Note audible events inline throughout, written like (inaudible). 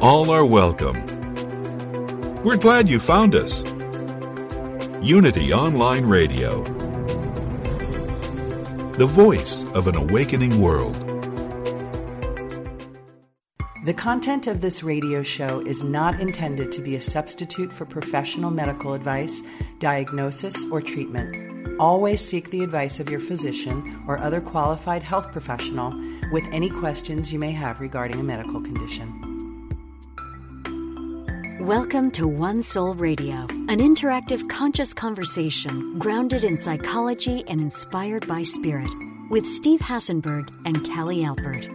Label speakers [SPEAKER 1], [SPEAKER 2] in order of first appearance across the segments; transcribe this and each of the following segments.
[SPEAKER 1] All are welcome. We're glad you found us. Unity Online Radio, the voice of an awakening world.
[SPEAKER 2] The content of this radio show is not intended to be a substitute for professional medical advice, diagnosis, or treatment. Always seek the advice of your physician or other qualified health professional with any questions you may have regarding a medical condition.
[SPEAKER 3] Welcome to One Soul Radio, an interactive conscious conversation grounded in psychology and inspired by spirit, with Steve Hassenberg and Callie Alpert.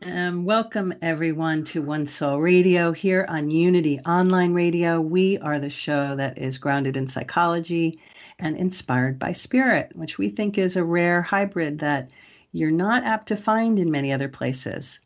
[SPEAKER 2] Um, welcome everyone to One Soul Radio here on Unity Online Radio. We are the show that is grounded in psychology and inspired by spirit, which we think is a rare hybrid that you're not apt to find in many other places.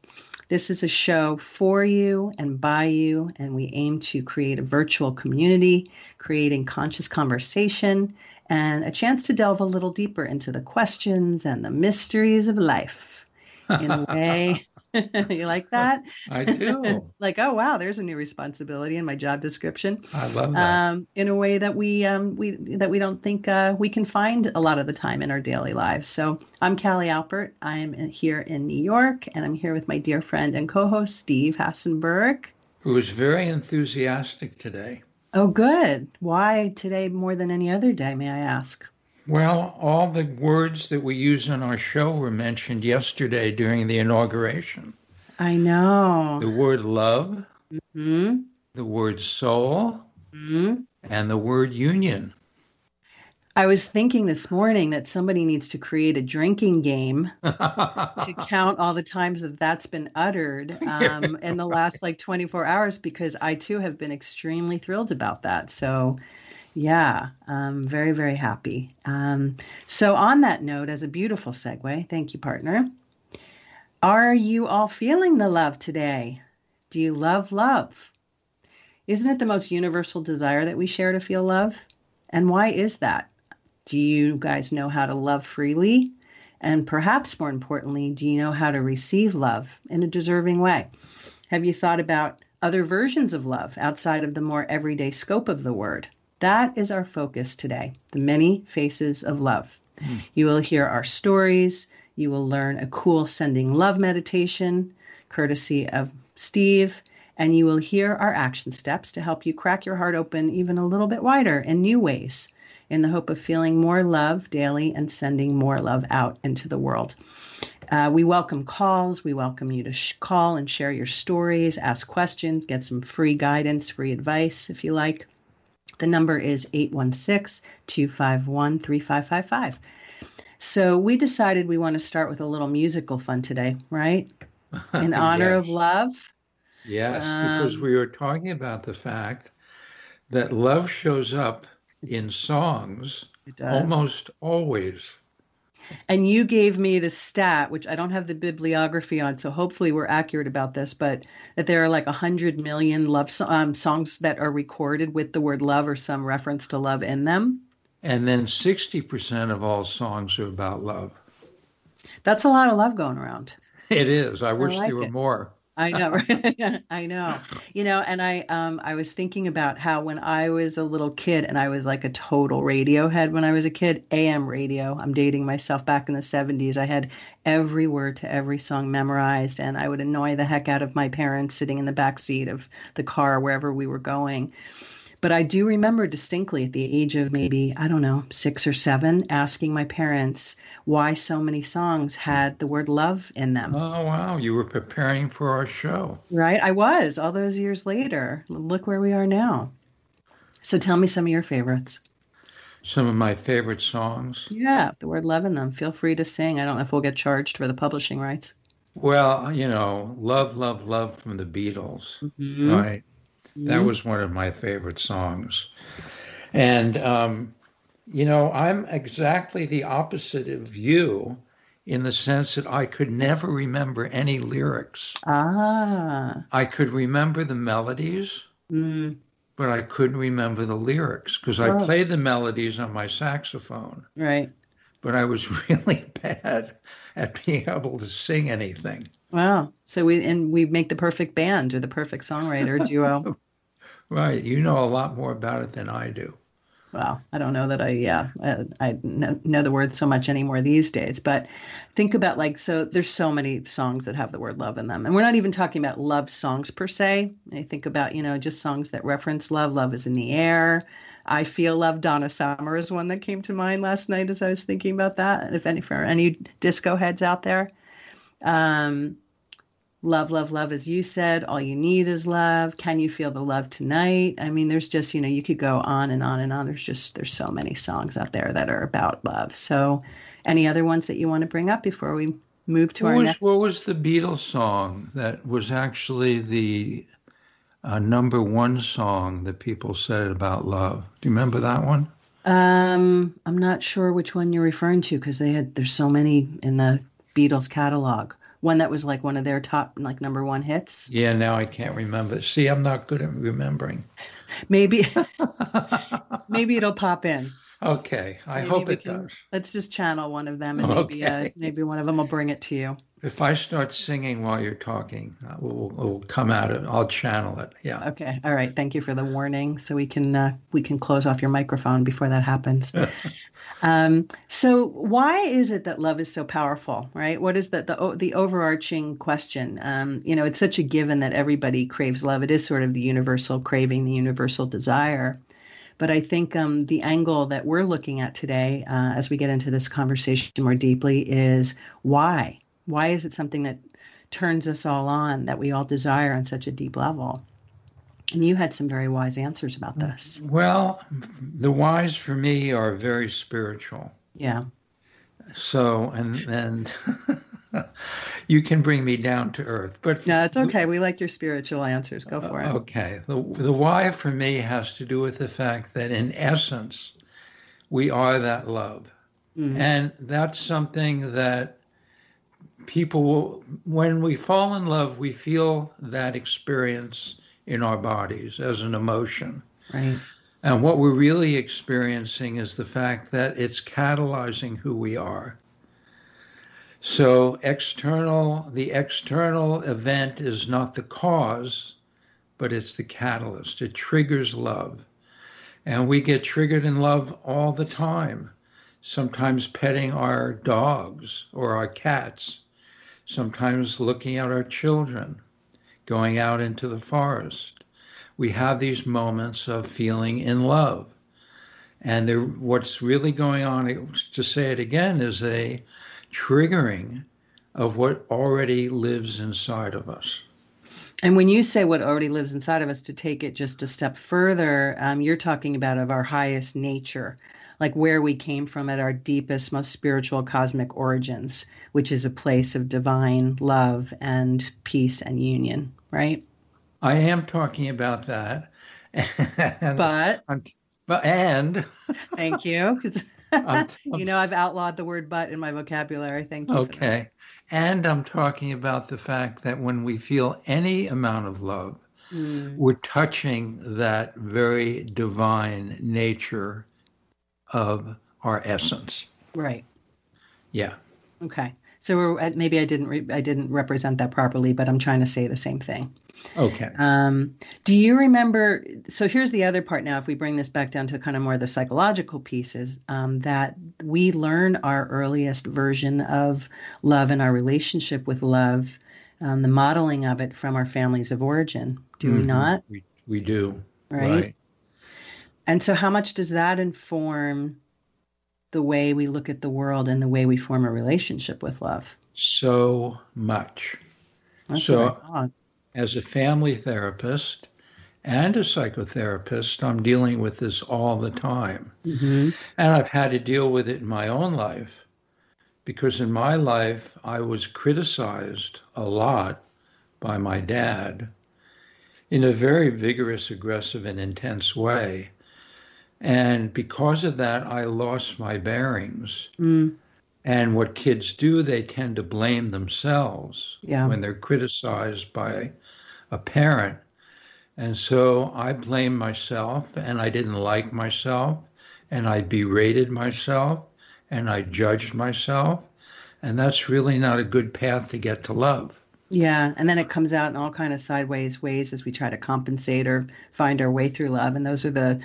[SPEAKER 2] This is a show for you and by you, and we aim to create a virtual community, creating conscious conversation, and a chance to delve a little deeper into the questions and the mysteries of life. In a (laughs) way (laughs) you like (laughs) that?
[SPEAKER 4] I (laughs) do.
[SPEAKER 2] like, oh wow, there's a new responsibility in my job description.
[SPEAKER 4] I love that.
[SPEAKER 2] Um, in a way that we um, we that we don't think uh, we can find a lot of the time in our daily lives. So I'm Callie Alpert. I'm here in New York, and I'm here with my dear friend and co-host Steve Hassenberg,
[SPEAKER 4] who is very enthusiastic today.
[SPEAKER 2] Oh, good. Why today more than any other day? May I ask?
[SPEAKER 4] Well, all the words that we use in our show were mentioned yesterday during the inauguration.
[SPEAKER 2] I know.
[SPEAKER 4] The word love,
[SPEAKER 2] mm-hmm.
[SPEAKER 4] the word soul,
[SPEAKER 2] mm-hmm.
[SPEAKER 4] and the word union.
[SPEAKER 2] I was thinking this morning that somebody needs to create a drinking game (laughs) to count all the times that that's been uttered (laughs) um, in the last like 24 hours because I too have been extremely thrilled about that. So, yeah, I'm very, very happy. Um, so, on that note, as a beautiful segue, thank you, partner. Are you all feeling the love today? Do you love love? Isn't it the most universal desire that we share to feel love? And why is that? Do you guys know how to love freely? And perhaps more importantly, do you know how to receive love in a deserving way? Have you thought about other versions of love outside of the more everyday scope of the word? That is our focus today the many faces of love. Mm. You will hear our stories. You will learn a cool sending love meditation, courtesy of Steve. And you will hear our action steps to help you crack your heart open even a little bit wider in new ways, in the hope of feeling more love daily and sending more love out into the world. Uh, we welcome calls. We welcome you to sh- call and share your stories, ask questions, get some free guidance, free advice if you like. The number is 816 251 3555. So we decided we want to start with a little musical fun today, right? (laughs) In honor yes. of love.
[SPEAKER 4] Yes, um, because we were talking about the fact that love shows up in songs almost always.
[SPEAKER 2] And you gave me the stat, which I don't have the bibliography on, so hopefully we're accurate about this, but that there are like 100 million love so- um, songs that are recorded with the word love or some reference to love in them.
[SPEAKER 4] And then 60% of all songs are about love.
[SPEAKER 2] That's a lot of love going around.
[SPEAKER 4] It is. I, I wish like there were it. more.
[SPEAKER 2] I know, (laughs) I know. You know, and I um I was thinking about how when I was a little kid and I was like a total Radiohead when I was a kid, AM radio. I'm dating myself back in the 70s. I had every word to every song memorized and I would annoy the heck out of my parents sitting in the back seat of the car wherever we were going. But I do remember distinctly at the age of maybe, I don't know, six or seven, asking my parents why so many songs had the word love in them.
[SPEAKER 4] Oh, wow. You were preparing for our show.
[SPEAKER 2] Right. I was all those years later. Look where we are now. So tell me some of your favorites.
[SPEAKER 4] Some of my favorite songs.
[SPEAKER 2] Yeah, the word love in them. Feel free to sing. I don't know if we'll get charged for the publishing rights.
[SPEAKER 4] Well, you know, Love, Love, Love from the Beatles, mm-hmm. right? That mm-hmm. was one of my favorite songs. And, um, you know, I'm exactly the opposite of you in the sense that I could never remember any lyrics.
[SPEAKER 2] Ah.
[SPEAKER 4] I could remember the melodies,
[SPEAKER 2] mm.
[SPEAKER 4] but I couldn't remember the lyrics because I oh. played the melodies on my saxophone.
[SPEAKER 2] Right.
[SPEAKER 4] but I was (laughs) really bad at being able to sing anything.
[SPEAKER 2] Wow. So we and we make the perfect band or the perfect songwriter duo. (laughs)
[SPEAKER 4] right. You know a lot more about it than I do.
[SPEAKER 2] Well, I don't know that I yeah I, I know, the word so much anymore these days. But think about like so. There's so many songs that have the word love in them, and we're not even talking about love songs per se. I think about you know just songs that reference love. Love is in the air. I feel love. Donna Summer is one that came to mind last night as I was thinking about that. If any for any disco heads out there, um, love, love, love, as you said, all you need is love. Can you feel the love tonight? I mean, there's just, you know, you could go on and on and on. There's just, there's so many songs out there that are about love. So, any other ones that you want to bring up before we move to
[SPEAKER 4] what
[SPEAKER 2] our
[SPEAKER 4] was,
[SPEAKER 2] next?
[SPEAKER 4] What was the Beatles song that was actually the uh, number one song that people said about love? Do you remember that one?
[SPEAKER 2] Um, I'm not sure which one you're referring to because they had, there's so many in the Beatles catalog one that was like one of their top like number one hits.
[SPEAKER 4] Yeah, now I can't remember. See, I'm not good at remembering. (laughs)
[SPEAKER 2] maybe (laughs) maybe it'll pop in.
[SPEAKER 4] Okay, I maybe hope it can, does.
[SPEAKER 2] Let's just channel one of them, and maybe uh, okay. uh, (laughs) maybe one of them will bring it to you.
[SPEAKER 4] If I start singing while you're talking, uh, we'll, we'll come out it. I'll channel it. Yeah.
[SPEAKER 2] Okay. All right. Thank you for the warning, so we can uh, we can close off your microphone before that happens. Um, so why is it that love is so powerful, right? What is that the the overarching question? Um, you know, it's such a given that everybody craves love. It is sort of the universal craving, the universal desire. But I think um, the angle that we're looking at today, uh, as we get into this conversation more deeply, is why? Why is it something that turns us all on, that we all desire on such a deep level? And you had some very wise answers about this.
[SPEAKER 4] Well, the wise for me are very spiritual.
[SPEAKER 2] Yeah.
[SPEAKER 4] So, and and (laughs) you can bring me down to earth, but
[SPEAKER 2] no, it's okay. We like your spiritual answers. Go for it.
[SPEAKER 4] Okay. The the why for me has to do with the fact that in essence, we are that love, mm-hmm. and that's something that people will, when we fall in love, we feel that experience in our bodies as an emotion.
[SPEAKER 2] Right.
[SPEAKER 4] And what we're really experiencing is the fact that it's catalyzing who we are. So external the external event is not the cause, but it's the catalyst. It triggers love. And we get triggered in love all the time. Sometimes petting our dogs or our cats, sometimes looking at our children, going out into the forest. We have these moments of feeling in love. And there, what's really going on, to say it again, is a triggering of what already lives inside of us.
[SPEAKER 2] And when you say what already lives inside of us, to take it just a step further, um, you're talking about of our highest nature, like where we came from at our deepest, most spiritual cosmic origins, which is a place of divine love and peace and union, right?
[SPEAKER 4] I am talking about that. (laughs)
[SPEAKER 2] but I'm,
[SPEAKER 4] and (laughs)
[SPEAKER 2] thank you. (laughs) you know I've outlawed the word but in my vocabulary. Thank you.
[SPEAKER 4] Okay. And I'm talking about the fact that when we feel any amount of love, mm. we're touching that very divine nature of our essence.
[SPEAKER 2] Right.
[SPEAKER 4] Yeah.
[SPEAKER 2] Okay. So maybe I didn't re- I didn't represent that properly, but I'm trying to say the same thing.
[SPEAKER 4] Okay.
[SPEAKER 2] Um, do you remember? So here's the other part. Now, if we bring this back down to kind of more the psychological pieces, um, that we learn our earliest version of love and our relationship with love, um, the modeling of it from our families of origin. Do mm-hmm. we not?
[SPEAKER 4] We we do.
[SPEAKER 2] Right? right. And so, how much does that inform the way we look at the world and the way we form a relationship with love?
[SPEAKER 4] So much.
[SPEAKER 2] That's
[SPEAKER 4] so, as a family therapist and a psychotherapist, I'm dealing with this all the time.
[SPEAKER 2] Mm-hmm.
[SPEAKER 4] And I've had to deal with it in my own life because in my life, I was criticized a lot by my dad in a very vigorous, aggressive, and intense way. And because of that, I lost my bearings.
[SPEAKER 2] Mm.
[SPEAKER 4] And what kids do, they tend to blame themselves
[SPEAKER 2] yeah.
[SPEAKER 4] when they're criticized by a parent. And so I blamed myself and I didn't like myself and I berated myself and I judged myself. And that's really not a good path to get to love.
[SPEAKER 2] Yeah, and then it comes out in all kind of sideways ways as we try to compensate or find our way through love, and those are the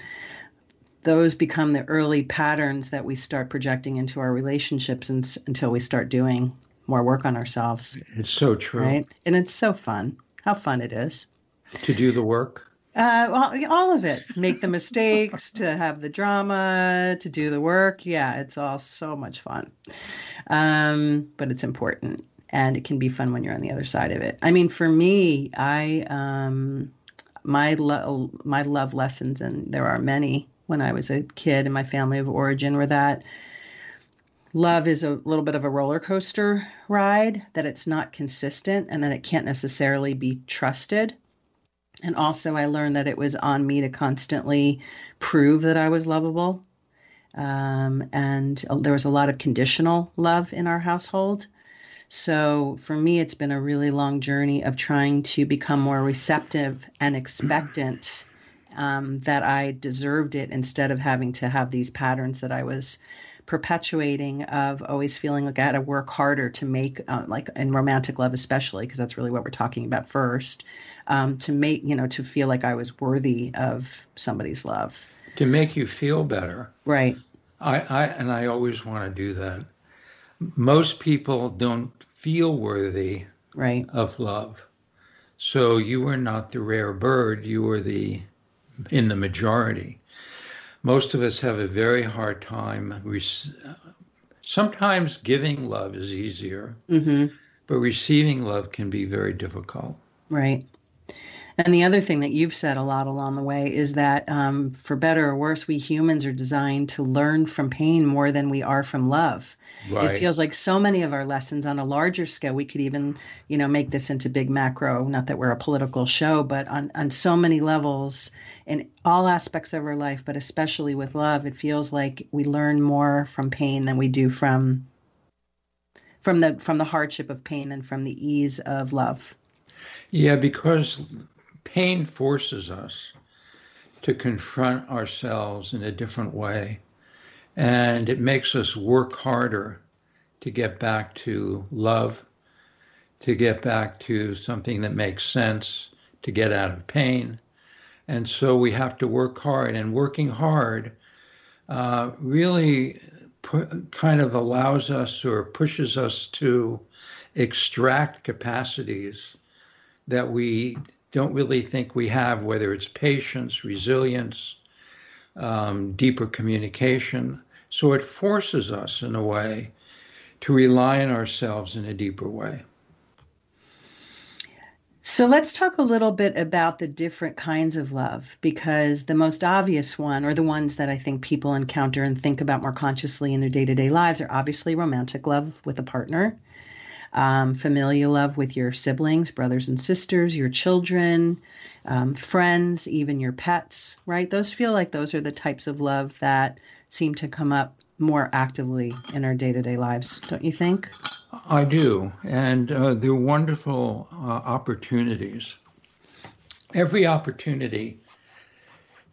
[SPEAKER 2] those become the early patterns that we start projecting into our relationships and, until we start doing more work on ourselves.
[SPEAKER 4] It's so true.
[SPEAKER 2] Right? And it's so fun. How fun it is.
[SPEAKER 4] To do the work?
[SPEAKER 2] Uh, well, all of it. Make the mistakes, to have the drama, to do the work. Yeah, it's all so much fun. Um, but it's important. And it can be fun when you're on the other side of it. I mean, for me, I um, my lo- my love lessons, and there are many when I was a kid in my family of origin, were that love is a little bit of a roller coaster ride, that it's not consistent, and that it can't necessarily be trusted. And also, I learned that it was on me to constantly prove that I was lovable. Um, and there was a lot of conditional love in our household. So for me, it's been a really long journey of trying to become more receptive and expectant um, that I deserved it instead of having to have these patterns that I was perpetuating of always feeling like I had to work harder to make, uh, like in romantic love, especially, because that's really what we're talking about first, um, to make, you know, to feel like I was worthy of somebody's love.
[SPEAKER 4] To make you feel better.
[SPEAKER 2] Right.
[SPEAKER 4] I, I and I always want to do that. Most people don't feel worthy
[SPEAKER 2] right.
[SPEAKER 4] of love. So you were not the rare bird, you were the in the majority. Most of us have a very hard time. Sometimes giving love is easier,
[SPEAKER 2] mm-hmm.
[SPEAKER 4] but receiving love can be very difficult.
[SPEAKER 2] Right. And the other thing that you've said a lot along the way is that, um, for better or worse, we humans are designed to learn from pain more than we are from love. Right. It feels like so many of our lessons on a larger scale, we could even, you know, make this into big macro. Not that we're a political show, but on on so many levels, in all aspects of our life, but especially with love, it feels like we learn more from pain than we do from from the from the hardship of pain and from the ease of love.
[SPEAKER 4] Yeah, because pain forces us to confront ourselves in a different way. And it makes us work harder to get back to love, to get back to something that makes sense, to get out of pain. And so we have to work hard, and working hard uh, really kind of allows us or pushes us to extract capacities that we don't really think we have, whether it's patience, resilience, um, deeper communication. So it forces us, in a way, to rely on ourselves in a deeper way.
[SPEAKER 2] So let's talk a little bit about the different kinds of love because the most obvious one, or the ones that I think people encounter and think about more consciously in their day to day lives, are obviously romantic love with a partner um, familial love with your siblings, brothers and sisters, your children, um, friends, even your pets, right? Those feel like those are the types of love that seem to come up more actively in our day to day lives, don't you think?
[SPEAKER 4] I do. And uh, they're wonderful uh, opportunities. Every opportunity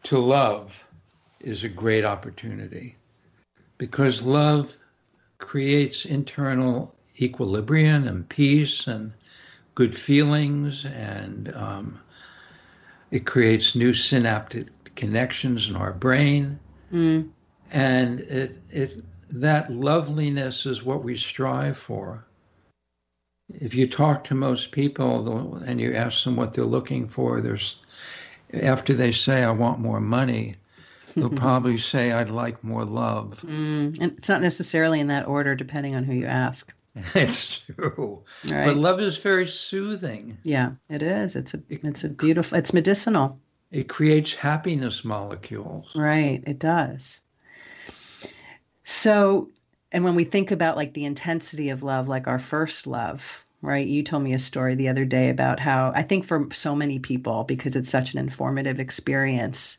[SPEAKER 4] to love is a great opportunity because love creates internal equilibrium and peace and good feelings, and um, it creates new synaptic connections in our brain.
[SPEAKER 2] Mm.
[SPEAKER 4] And it, it, that loveliness is what we strive for. If you talk to most people and you ask them what they're looking for, there's after they say, I want more money, they'll (laughs) probably say, I'd like more love.
[SPEAKER 2] Mm. And it's not necessarily in that order, depending on who you ask. (laughs)
[SPEAKER 4] It's true. Right. But love is very soothing.
[SPEAKER 2] Yeah, it is. It's a it's a beautiful it's medicinal.
[SPEAKER 4] It creates happiness molecules.
[SPEAKER 2] Right, it does. So, and when we think about like the intensity of love, like our first love, right? You told me a story the other day about how I think for so many people, because it's such an informative experience,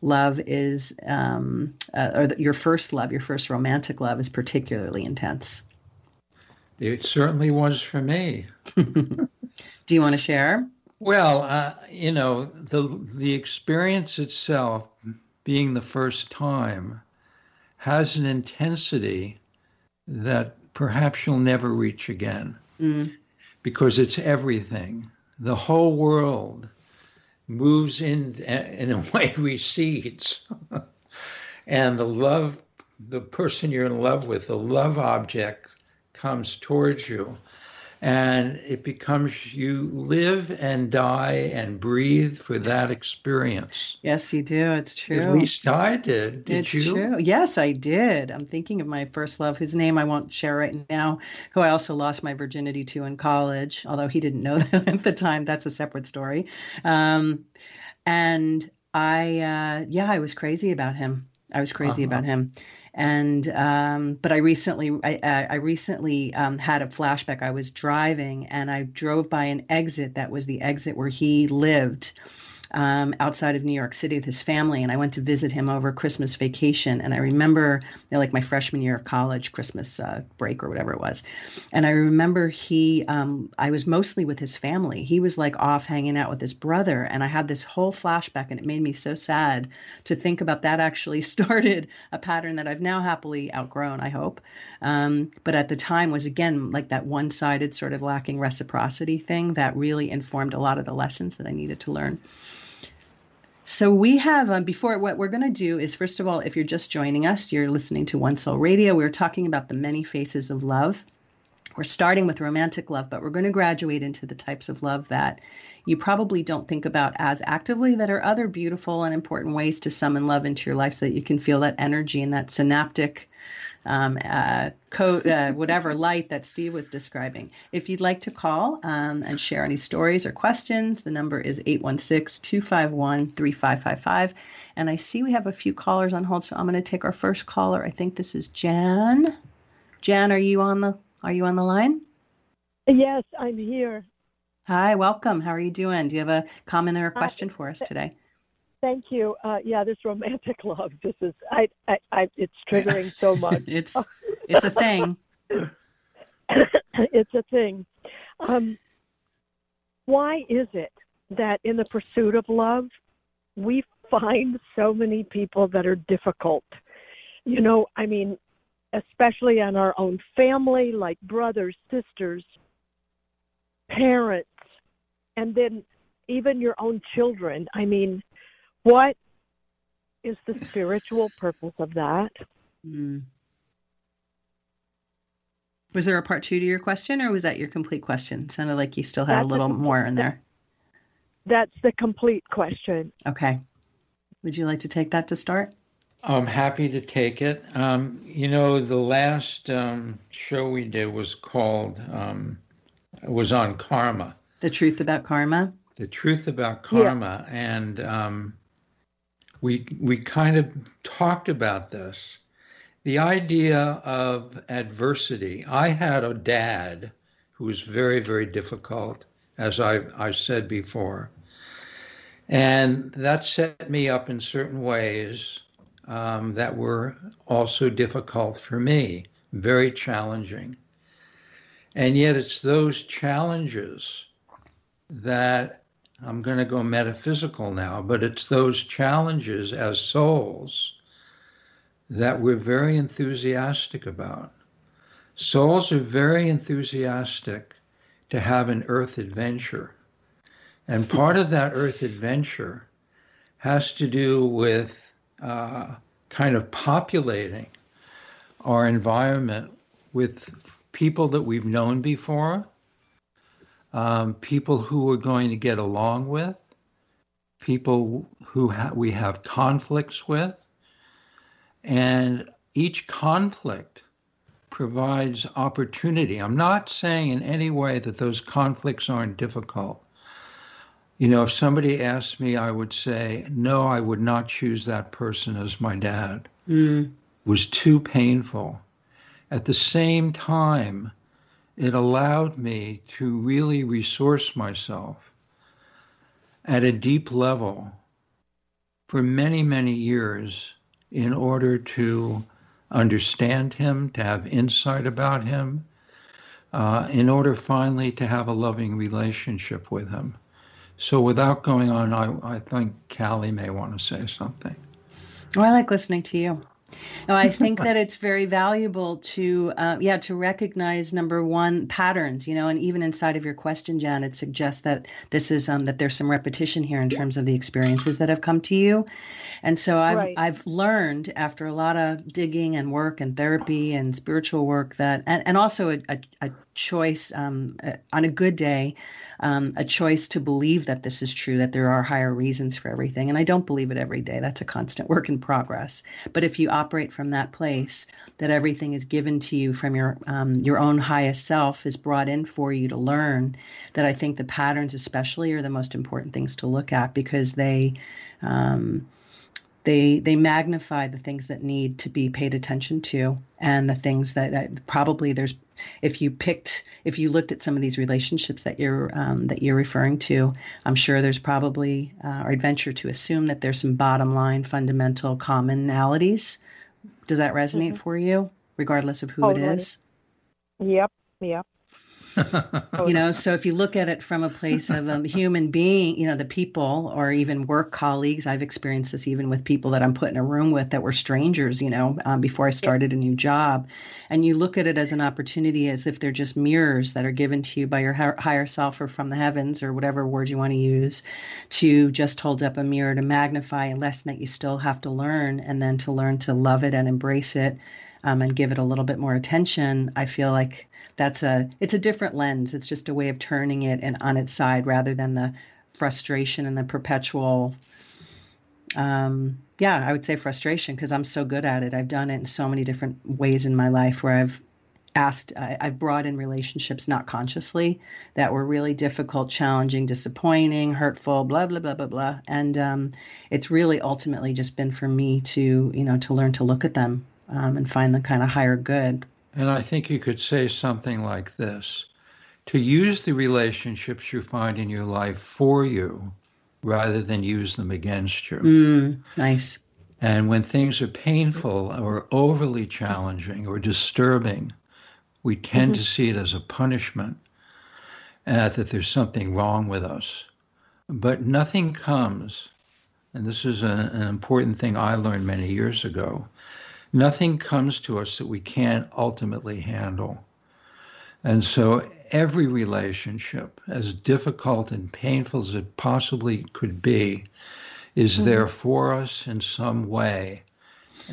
[SPEAKER 2] love is, um, uh, or your first love, your first romantic love is particularly intense.
[SPEAKER 4] It certainly was for me. (laughs)
[SPEAKER 2] Do you want to share?
[SPEAKER 4] Well, uh, you know, the the experience itself, being the first time, has an intensity that perhaps you'll never reach again mm. because it's everything. The whole world moves in in a way (laughs) recedes (laughs) and the love the person you're in love with the love object comes towards you and it becomes you live and die and breathe for that experience.
[SPEAKER 2] Yes, you do. It's true.
[SPEAKER 4] At least I did. Did
[SPEAKER 2] it's
[SPEAKER 4] you?
[SPEAKER 2] True. Yes, I did. I'm thinking of my first love, whose name I won't share right now, who I also lost my virginity to in college, although he didn't know (laughs) that at the time. That's a separate story. Um, and I, uh, yeah, I was crazy about him. I was crazy uh-huh. about him and um, but I recently I, I recently um, had a flashback. I was driving and I drove by an exit that was the exit where he lived, um, outside of New York City with his family, and I went to visit him over Christmas vacation. And I remember, you know, like my freshman year of college, Christmas uh, break or whatever it was, and I remember he, um, I was mostly with his family. He was like off hanging out with his brother, and I had this whole flashback, and it made me so sad to think about that. Actually, (laughs) started a pattern that I've now happily outgrown. I hope, um, but at the time was again like that one-sided sort of lacking reciprocity thing that really informed a lot of the lessons that I needed to learn. So we have um, before what we're going to do is first of all, if you're just joining us, you're listening to One Soul Radio. We're talking about the many faces of love. We're starting with romantic love, but we're going to graduate into the types of love that you probably don't think about as actively that are other beautiful and important ways to summon love into your life so that you can feel that energy and that synaptic um, uh, code, uh, whatever light that Steve was describing. If you'd like to call um, and share any stories or questions, the number is 816 251 3555. And I see we have a few callers on hold, so I'm going to take our first caller. I think this is Jan. Jan, are you on the are you on the line?
[SPEAKER 5] Yes, I'm here.
[SPEAKER 2] Hi, welcome. How are you doing? Do you have a comment or a question for us today?
[SPEAKER 5] Thank you. Uh, yeah, this romantic (laughs) love. This is I, I, I it's triggering so (laughs) much.
[SPEAKER 2] it's it's a thing. (laughs)
[SPEAKER 5] it's a thing. Um, why is it that in the pursuit of love, we find so many people that are difficult? You know, I mean, especially in our own family, like brothers, sisters, parents, and then even your own children. I mean, what is the spiritual purpose of that? Mm.
[SPEAKER 2] Was there a part two to your question, or was that your complete question? It sounded like you still had That's a little a more in there.
[SPEAKER 5] That's the complete question.
[SPEAKER 2] Okay. Would you like to take that to start?
[SPEAKER 4] I'm happy to take it. Um, you know, the last um, show we did was called, um, was on karma.
[SPEAKER 2] The truth about karma?
[SPEAKER 4] The truth about karma. Yeah. And um, we we kind of talked about this. The idea of adversity. I had a dad who was very, very difficult, as I, I said before. And that set me up in certain ways um, that were also difficult for me, very challenging. And yet, it's those challenges that I'm going to go metaphysical now, but it's those challenges as souls that we're very enthusiastic about. Souls are very enthusiastic to have an earth adventure. And part of that earth adventure has to do with uh, kind of populating our environment with people that we've known before um, people who we're going to get along with, people who ha- we have conflicts with, and each conflict provides opportunity. I'm not saying in any way that those conflicts aren't difficult. You know, if somebody asked me, I would say, no, I would not choose that person as my dad. Mm. It was too painful. At the same time, it allowed me to really resource myself at a deep level for many, many years in order to understand him, to have insight about him, uh, in order finally to have a loving relationship with him. So, without going on, I, I think Callie may want to say something.
[SPEAKER 2] Well, I like listening to you. No, I think (laughs) that it's very valuable to, uh, yeah, to recognize number one patterns. You know, and even inside of your question, Jan, it suggests that this is um, that there's some repetition here in terms of the experiences that have come to you, and so I've right. I've learned after a lot of digging and work and therapy and spiritual work that, and, and also a, a, a choice um, uh, on a good day um, a choice to believe that this is true, that there are higher reasons for everything. And I don't believe it every day. That's a constant work in progress. But if you operate from that place, that everything is given to you from your um, your own highest self is brought in for you to learn. That I think the patterns, especially, are the most important things to look at because they. Um, they they magnify the things that need to be paid attention to and the things that probably there's if you picked if you looked at some of these relationships that you're um, that you're referring to i'm sure there's probably uh, or i'd to assume that there's some bottom line fundamental commonalities. Does that resonate mm-hmm. for you regardless of who it is?
[SPEAKER 5] Yep yep (laughs)
[SPEAKER 2] you know so if you look at it from a place of a human being you know the people or even work colleagues i've experienced this even with people that i'm put in a room with that were strangers you know um, before i started a new job. And you look at it as an opportunity as if they're just mirrors that are given to you by your higher self or from the heavens or whatever word you want to use to just hold up a mirror to magnify a lesson that you still have to learn and then to learn to love it and embrace it um, and give it a little bit more attention i feel like that's a it's a different lens. It's just a way of turning it and on its side rather than the frustration and the perpetual um, yeah, I would say frustration because I'm so good at it. I've done it in so many different ways in my life where I've asked, I, have brought in relationships not consciously that were really difficult, challenging, disappointing, hurtful, blah, blah, blah, blah, blah. And um, it's really ultimately just been for me to, you know, to learn to look at them um, and find the kind of higher good
[SPEAKER 4] and I think you could say something like this to use the relationships you find in your life for you rather than use them against you.
[SPEAKER 2] Mm, nice.
[SPEAKER 4] And when things are painful or overly challenging or disturbing, we tend mm-hmm. to see it as a punishment uh, that there's something wrong with us. But nothing comes, and this is a, an important thing I learned many years ago Nothing comes to us that we can't ultimately handle. And so every relationship, as difficult and painful as it possibly could be, is mm-hmm. there for us in some way.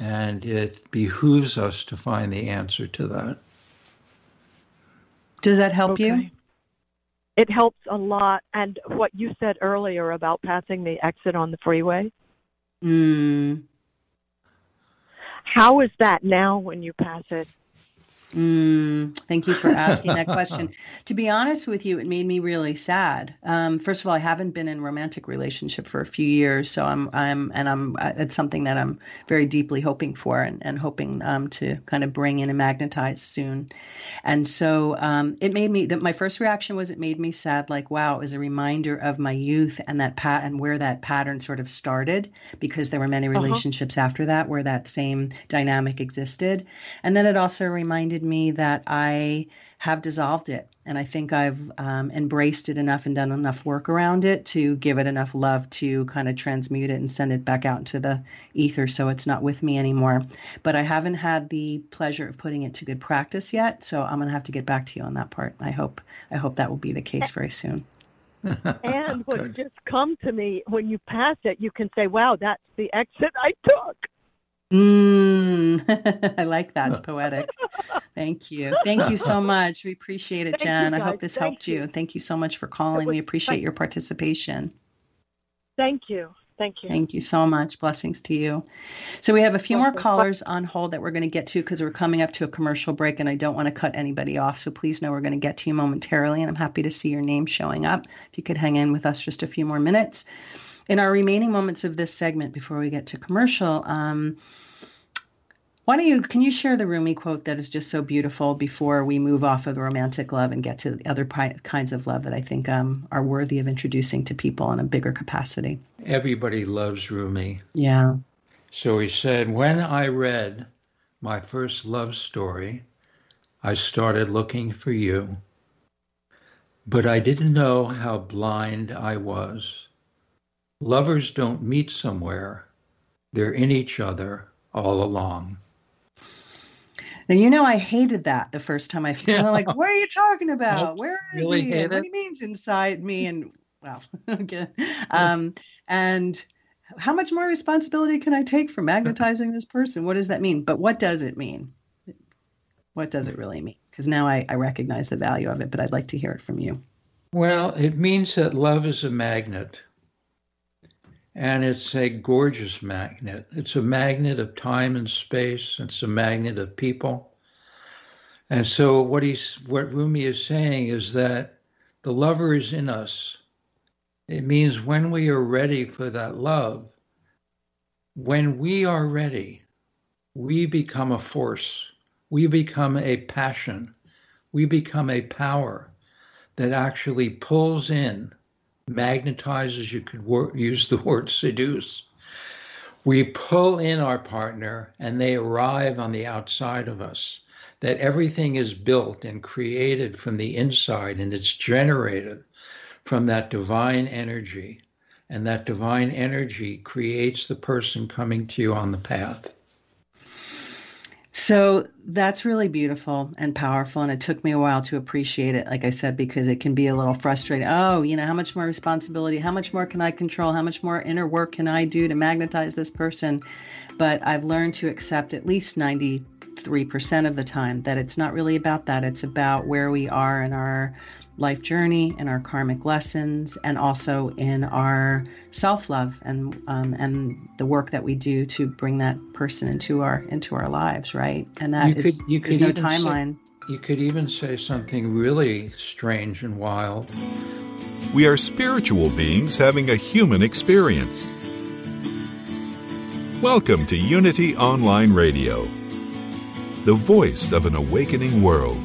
[SPEAKER 4] And it behooves us to find the answer to that.
[SPEAKER 2] Does that help okay. you?
[SPEAKER 5] It helps a lot. And what you said earlier about passing the exit on the freeway.
[SPEAKER 2] Mm.
[SPEAKER 5] How is that now when you pass it?
[SPEAKER 2] Mm, thank you for asking that (laughs) question. to be honest with you, it made me really sad. Um, first of all, I haven't been in a romantic relationship for a few years, so I'm, I'm, and I'm. Uh, it's something that I'm very deeply hoping for, and, and hoping um, to kind of bring in and magnetize soon. And so um, it made me. That my first reaction was it made me sad. Like, wow, it was a reminder of my youth and that pat and where that pattern sort of started, because there were many uh-huh. relationships uh-huh. after that where that same dynamic existed, and then it also reminded reminded me that I have dissolved it. And I think I've um, embraced it enough and done enough work around it to give it enough love to kind of transmute it and send it back out into the ether so it's not with me anymore. But I haven't had the pleasure of putting it to good practice yet. So I'm going to have to get back to you on that part. I hope I hope that will be the case very soon.
[SPEAKER 5] and (laughs) what just come to me when you pass it, you can say, "Wow, that's the exit I took."
[SPEAKER 2] Mm, (laughs) I like that. It's (laughs) poetic. Thank you. Thank you so much. We appreciate it, Jen. I hope this Thank helped you. you. Thank you so much for calling. We appreciate your participation.
[SPEAKER 5] Thank you. Thank you.
[SPEAKER 2] Thank you so much. Blessings to you. So we have a few more callers on hold that we're going to get to because we're coming up to a commercial break and I don't want to cut anybody off. So please know we're going to get to you momentarily and I'm happy to see your name showing up. If you could hang in with us just a few more minutes in our remaining moments of this segment before we get to commercial, um, why don't you can you share the Rumi quote that is just so beautiful before we move off of romantic love and get to the other pi- kinds of love that I think um, are worthy of introducing to people in a bigger capacity?
[SPEAKER 4] Everybody loves Rumi.
[SPEAKER 2] Yeah.
[SPEAKER 4] So he said, when I read my first love story, I started looking for you, but I didn't know how blind I was. Lovers don't meet somewhere, they're in each other all along.
[SPEAKER 2] And you know, I hated that the first time I felt yeah. like, what are you talking about? Nope. Where is
[SPEAKER 4] really
[SPEAKER 2] he? What do you means inside me? And wow, (laughs) okay. Um, and how much more responsibility can I take for magnetizing this person? What does that mean? But what does it mean? What does it really mean? Because now I, I recognize the value of it, but I'd like to hear it from you.
[SPEAKER 4] Well, it means that love is a magnet. And it's a gorgeous magnet. It's a magnet of time and space. It's a magnet of people. And so what he's what Rumi is saying is that the lover is in us. It means when we are ready for that love, when we are ready, we become a force. We become a passion. We become a power that actually pulls in magnetizes, you could wor- use the word seduce. We pull in our partner and they arrive on the outside of us. That everything is built and created from the inside and it's generated from that divine energy. And that divine energy creates the person coming to you on the path.
[SPEAKER 2] So that's really beautiful and powerful. And it took me a while to appreciate it, like I said, because it can be a little frustrating. Oh, you know, how much more responsibility? How much more can I control? How much more inner work can I do to magnetize this person? But I've learned to accept at least 93% of the time that it's not really about that. It's about where we are in our life journey, in our karmic lessons, and also in our self love and um, and the work that we do to bring that person into our into our lives, right? And that you is could, you could no timeline.
[SPEAKER 4] Say, you could even say something really strange and wild.
[SPEAKER 1] We are spiritual beings having a human experience. Welcome to Unity Online Radio, the voice of an awakening world.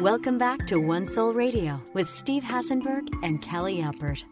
[SPEAKER 3] Welcome back to One Soul Radio with Steve Hassenberg and Callie Alpert.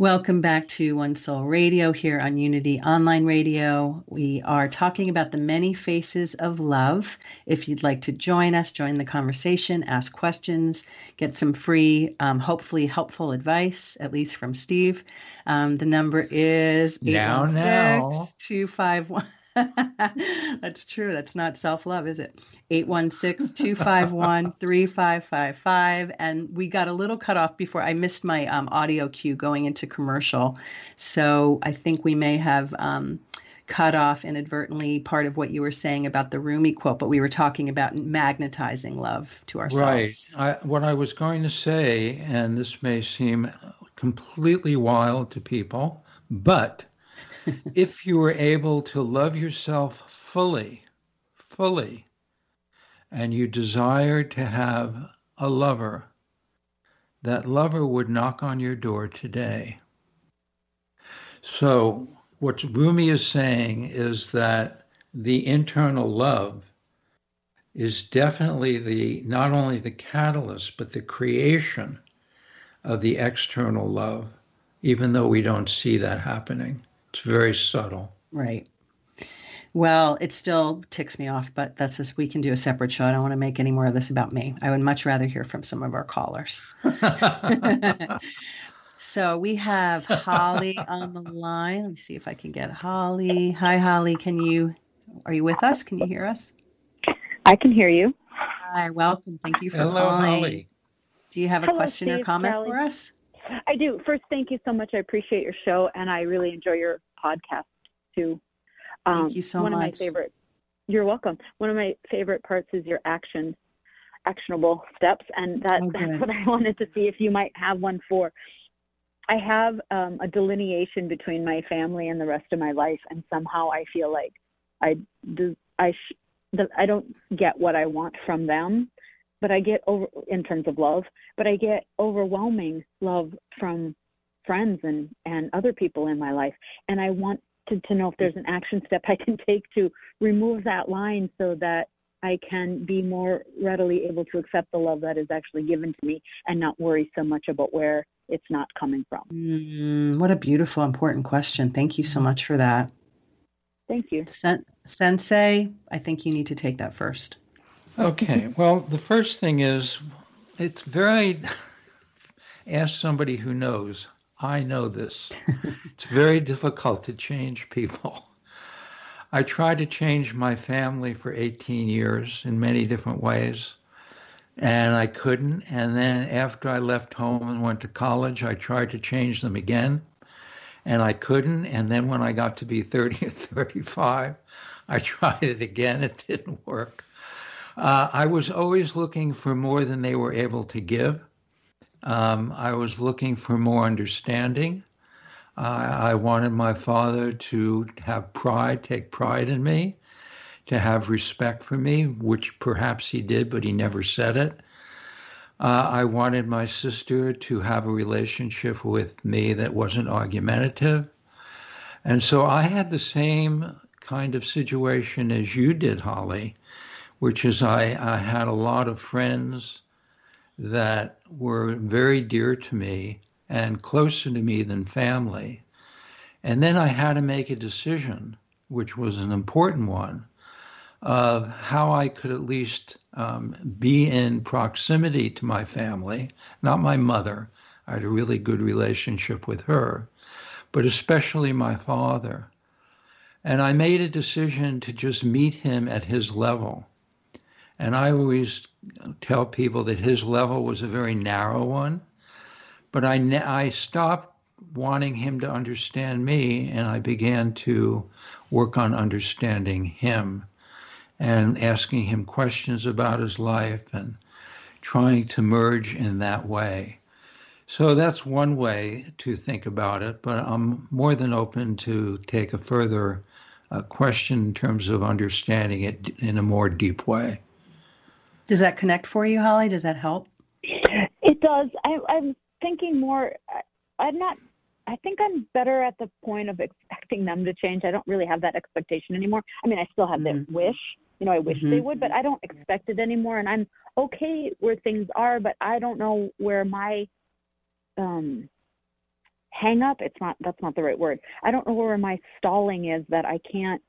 [SPEAKER 2] Welcome back to One Soul Radio here on Unity Online Radio. We are talking about the many faces of love. If you'd like to join us, join the conversation, ask questions, get some free, um, hopefully helpful advice, at least from Steve. Um, the number is 816 251. (laughs) That's true. That's not self love, is it? 816 251 3555. And we got a little cut off before I missed my um, audio cue going into commercial. So I think we may have. Um, cut off inadvertently part of what you were saying about the Rumi quote, but we were talking about magnetizing love to ourselves.
[SPEAKER 4] Right. I, what I was going to say, and this may seem completely wild to people, but if you were able to love yourself fully, fully, and you desired to have a lover, that lover would knock on your door today. So, what Rumi is saying is that the internal love is definitely the not only the catalyst but the creation of the external love even though we don't see that happening it's very subtle.
[SPEAKER 2] Right. Well, it still ticks me off, but that's just we can do a separate show. I don't want to make any more of this about me. I would much rather hear from some of our callers. (laughs) so we have Holly on the line. Let me see if I can get Holly. Hi, Holly. Can you are you with us? Can you hear us?
[SPEAKER 6] I can hear you.
[SPEAKER 2] Hi, welcome. Thank you for
[SPEAKER 4] Hello,
[SPEAKER 2] calling.
[SPEAKER 4] Holly.
[SPEAKER 2] Do you have a
[SPEAKER 6] Hello,
[SPEAKER 2] question
[SPEAKER 6] Steve,
[SPEAKER 2] or comment
[SPEAKER 6] Sally.
[SPEAKER 2] for us?
[SPEAKER 6] I do. First, thank you so much. I appreciate your show, and I really enjoy your podcast too.
[SPEAKER 2] Um, thank you so
[SPEAKER 6] one
[SPEAKER 2] much.
[SPEAKER 6] One of my favorite. You're welcome. One of my favorite parts is your action, actionable steps, and that,
[SPEAKER 2] oh, (laughs)
[SPEAKER 6] that's what I wanted to see if you might have one for. I have um, a delineation between my family and the rest of my life, and somehow I feel like I do. I sh- I don't get what I want from them but I get over in terms of love, but I get overwhelming love from friends and and other people in my life, and I want to, to know if there's an action step I can take to remove that line so that I can be more readily able to accept the love that is actually given to me and not worry so much about where it's not coming from.
[SPEAKER 2] Mm, what a beautiful, important question. Thank you so much for that.
[SPEAKER 6] Thank you.
[SPEAKER 2] Sen- Sensei, I think you need to take that first.
[SPEAKER 4] Okay. Well, the first thing is it's very (laughs) ask somebody who knows. I know this. (laughs) it's very difficult to change people. (laughs) I tried to change my family for 18 years in many different ways, and I couldn't. And then after I left home and went to college, I tried to change them again, and I couldn't. And then when I got to be 30 or 35, I tried it again. It didn't work. Uh, I was always looking for more than they were able to give. Um, I was looking for more understanding. I wanted my father to have pride, take pride in me, to have respect for me, which perhaps he did, but he never said it. Uh, I wanted my sister to have a relationship with me that wasn't argumentative. And so I had the same kind of situation as you did, Holly, which is I, I had a lot of friends that were very dear to me and closer to me than family. And then I had to make a decision, which was an important one, of how I could at least um, be in proximity to my family, not my mother. I had a really good relationship with her, but especially my father. And I made a decision to just meet him at his level. And I always tell people that his level was a very narrow one but I, I stopped wanting him to understand me and I began to work on understanding him and asking him questions about his life and trying to merge in that way. So that's one way to think about it, but I'm more than open to take a further uh, question in terms of understanding it in a more deep way.
[SPEAKER 2] Does that connect for you, Holly? Does that help?
[SPEAKER 6] It does. I, I'm thinking more. I'm not. I think I'm better at the point of expecting them to change. I don't really have that expectation anymore. I mean, I still have mm-hmm. that wish. You know, I wish mm-hmm. they would, but I don't expect it anymore. And I'm okay where things are, but I don't know where my um hang up. It's not. That's not the right word. I don't know where my stalling is that I can't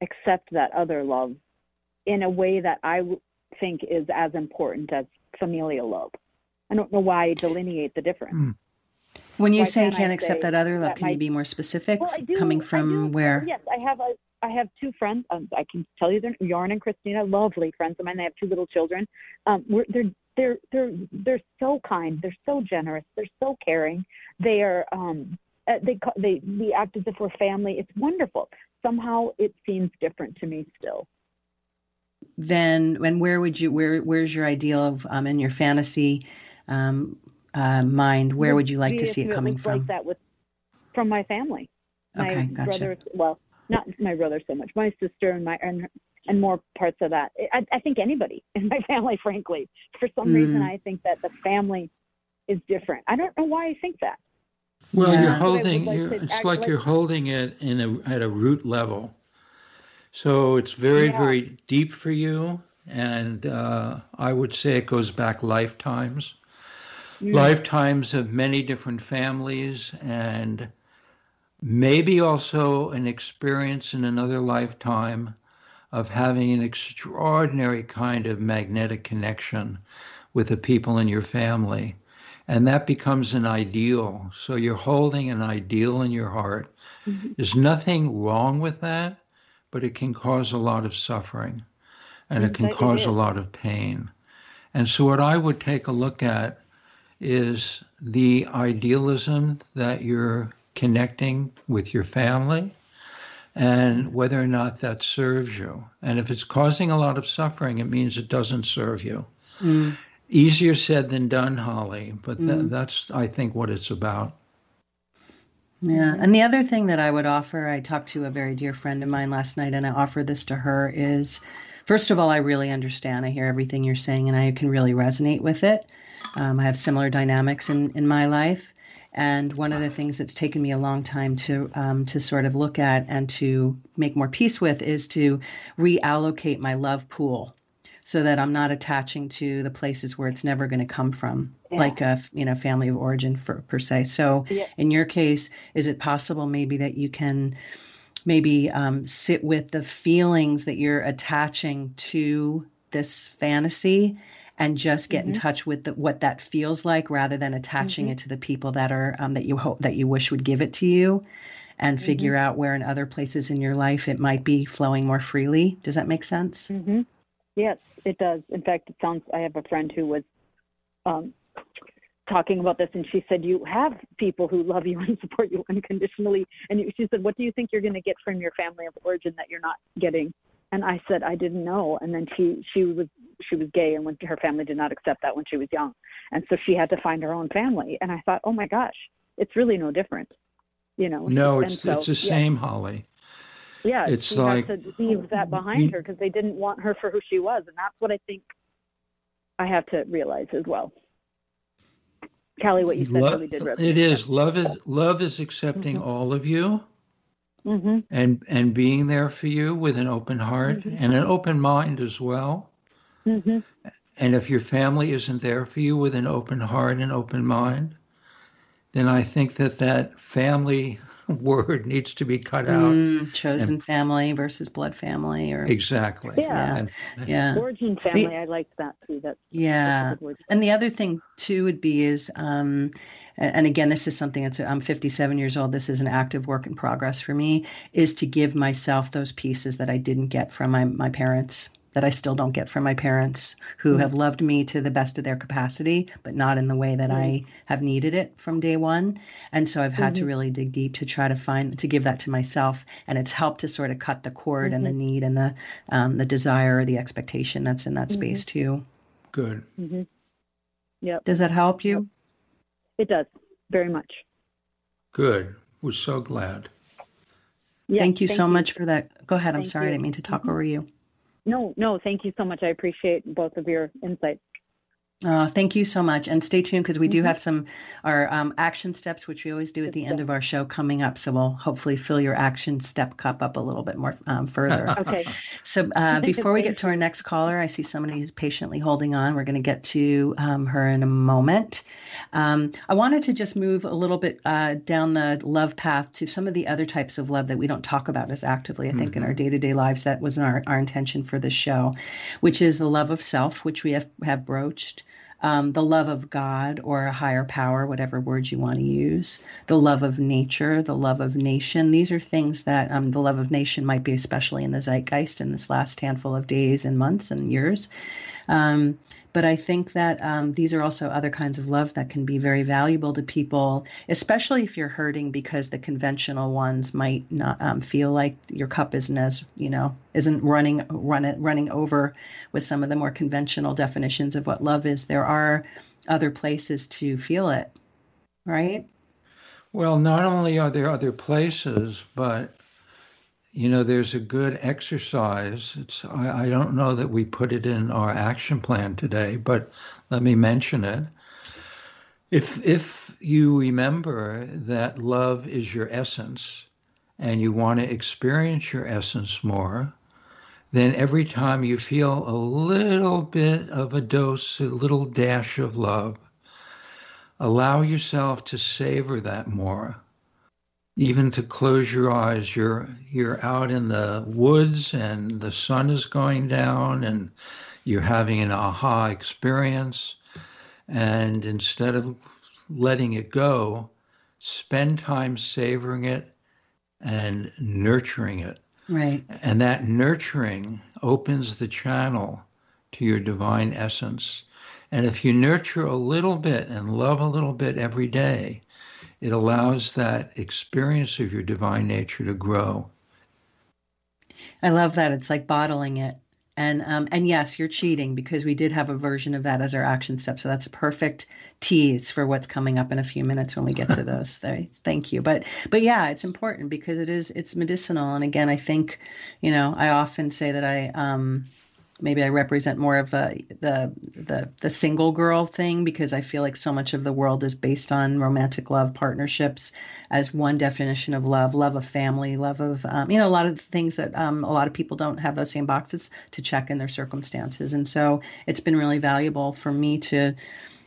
[SPEAKER 6] accept that other love in a way that I think is as important as familial love. I don't know why I delineate the difference. Mm.
[SPEAKER 2] When you why say can't, accept that other love, can you be more specific? Well, do, Coming from where?
[SPEAKER 6] Yes, I have a I have two friends. Um, I can tell you, they're Yarn and Christina, lovely friends of mine. They have two little children. Um, we're, they're they're they're they're so kind. They're so generous. They're so caring. They are um, uh, they they we act as if we're family. It's wonderful. Somehow it seems different to me still
[SPEAKER 2] then and where would you where where's your ideal of um, in your fantasy um, uh, mind, where would you like to see it coming from?
[SPEAKER 6] Like that with from my family. My
[SPEAKER 2] okay, gotcha.
[SPEAKER 6] brother, well, not my brother so much, my sister and my and and more parts of that. I, I think anybody (laughs) in my family, frankly, for some mm. reason, I think that the family is different. I don't know why I think that.
[SPEAKER 4] Well, yeah. you're holding. Like you're, it's like, like, you're holding it in a at a root level. So it's very yeah. very deep for you, and uh, I would say it goes back lifetimes lifetimes of many different families and maybe also an experience in another lifetime of having an extraordinary kind of magnetic connection with the people in your family. And that becomes an ideal. So you're holding an ideal in your heart. Mm-hmm. There's nothing wrong with that, but it can cause a lot of suffering and it can cause a lot of pain. And so, what I would take a look at is the idealism that you're connecting with your family and whether or not that serves you. And if it's causing a lot of suffering, it means it doesn't serve you. Mm. Easier said than done, Holly, but th- mm. that's, I think, what it's about.
[SPEAKER 2] Yeah. And the other thing that I would offer, I talked to a very dear friend of mine last night and I offered this to her is first of all, I really understand. I hear everything you're saying and I can really resonate with it. Um, I have similar dynamics in, in my life. And one of the things that's taken me a long time to um, to sort of look at and to make more peace with is to reallocate my love pool so that I'm not attaching to the places where it's never going to come from, yeah. like a you know family of origin for, per se. So yeah. in your case, is it possible maybe that you can maybe um, sit with the feelings that you're attaching to this fantasy and just get mm-hmm. in touch with the, what that feels like rather than attaching mm-hmm. it to the people that are um, that you hope that you wish would give it to you and mm-hmm. figure out where in other places in your life it might be flowing more freely does that make sense
[SPEAKER 6] mm-hmm. Yes it does in fact it sounds i have a friend who was um, talking about this and she said you have people who love you (laughs) and support you unconditionally and she said what do you think you're going to get from your family of origin that you're not getting and I said I didn't know. And then she she was she was gay, and when her family did not accept that when she was young, and so she had to find her own family. And I thought, oh my gosh, it's really no different, you know.
[SPEAKER 4] No, it's so, it's the yeah. same, Holly.
[SPEAKER 6] Yeah, it's she like had to leave that behind her because they didn't want her for who she was, and that's what I think I have to realize as well. Callie, what you said love, really did resonate.
[SPEAKER 4] It is love is love is accepting mm-hmm. all of you mm-hmm. and and being there for you with an open heart mm-hmm. and an open mind as well. Mm-hmm. And if your family isn't there for you with an open heart and open mind, then I think that that family (laughs) word needs to be cut out. Mm,
[SPEAKER 2] chosen and, family versus blood family, or
[SPEAKER 4] exactly.
[SPEAKER 6] Yeah, yeah. yeah. Origin family. The, I liked that too. That
[SPEAKER 2] yeah. And the other thing too would be is um, and again, this is something that's I'm 57 years old. This is an active work in progress for me. Is to give myself those pieces that I didn't get from my my parents, that I still don't get from my parents, who mm-hmm. have loved me to the best of their capacity, but not in the way that mm-hmm. I have needed it from day one. And so I've had mm-hmm. to really dig deep to try to find to give that to myself, and it's helped to sort of cut the cord and the mm-hmm. need and the um, the desire or the expectation that's in that space mm-hmm. too.
[SPEAKER 4] Good.
[SPEAKER 6] Mm-hmm. Yep.
[SPEAKER 2] Does that help you?
[SPEAKER 6] It does very much.
[SPEAKER 4] Good. We're so glad.
[SPEAKER 2] Yes, thank you thank so you. much for that. Go ahead. I'm thank sorry. You. I didn't mean to talk mm-hmm. over you.
[SPEAKER 6] No, no. Thank you so much. I appreciate both of your insights.
[SPEAKER 2] Uh, thank you so much. And stay tuned because we do mm-hmm. have some our um, action steps, which we always do at the end of our show, coming up. So we'll hopefully fill your action step cup up a little bit more um, further. (laughs)
[SPEAKER 6] okay.
[SPEAKER 2] So uh, (laughs) before we get to our next caller, I see somebody who's patiently holding on. We're going to get to um, her in a moment. Um, I wanted to just move a little bit uh, down the love path to some of the other types of love that we don't talk about as actively, I think, mm-hmm. in our day to day lives. That was our, our intention for this show, which is the love of self, which we have, have broached um, the love of God or a higher power, whatever word you want to use, the love of nature, the love of nation. These are things that um, the love of nation might be especially in the zeitgeist in this last handful of days and months and years. Um, but I think that um, these are also other kinds of love that can be very valuable to people, especially if you're hurting because the conventional ones might not um, feel like your cup isn't as you know isn't running run running over with some of the more conventional definitions of what love is. There are other places to feel it, right?
[SPEAKER 4] Well, not only are there other places, but you know, there's a good exercise. It's I, I don't know that we put it in our action plan today, but let me mention it. If if you remember that love is your essence and you want to experience your essence more, then every time you feel a little bit of a dose, a little dash of love, allow yourself to savor that more even to close your eyes you're you're out in the woods and the sun is going down and you're having an aha experience. And instead of letting it go spend time savoring it and nurturing it.
[SPEAKER 2] Right.
[SPEAKER 4] And that nurturing opens the channel to your divine essence. And if you nurture a little bit and love a little bit every day it allows that experience of your divine nature to grow.
[SPEAKER 2] I love that. It's like bottling it. And um, and yes, you're cheating because we did have a version of that as our action step. So that's a perfect tease for what's coming up in a few minutes when we get to (laughs) those. Thank you. But but yeah, it's important because it is it's medicinal. And again, I think, you know, I often say that I um, maybe I represent more of a, the the the single girl thing because I feel like so much of the world is based on romantic love partnerships as one definition of love, love of family, love of um, you know a lot of the things that um, a lot of people don't have those same boxes to check in their circumstances, and so it's been really valuable for me to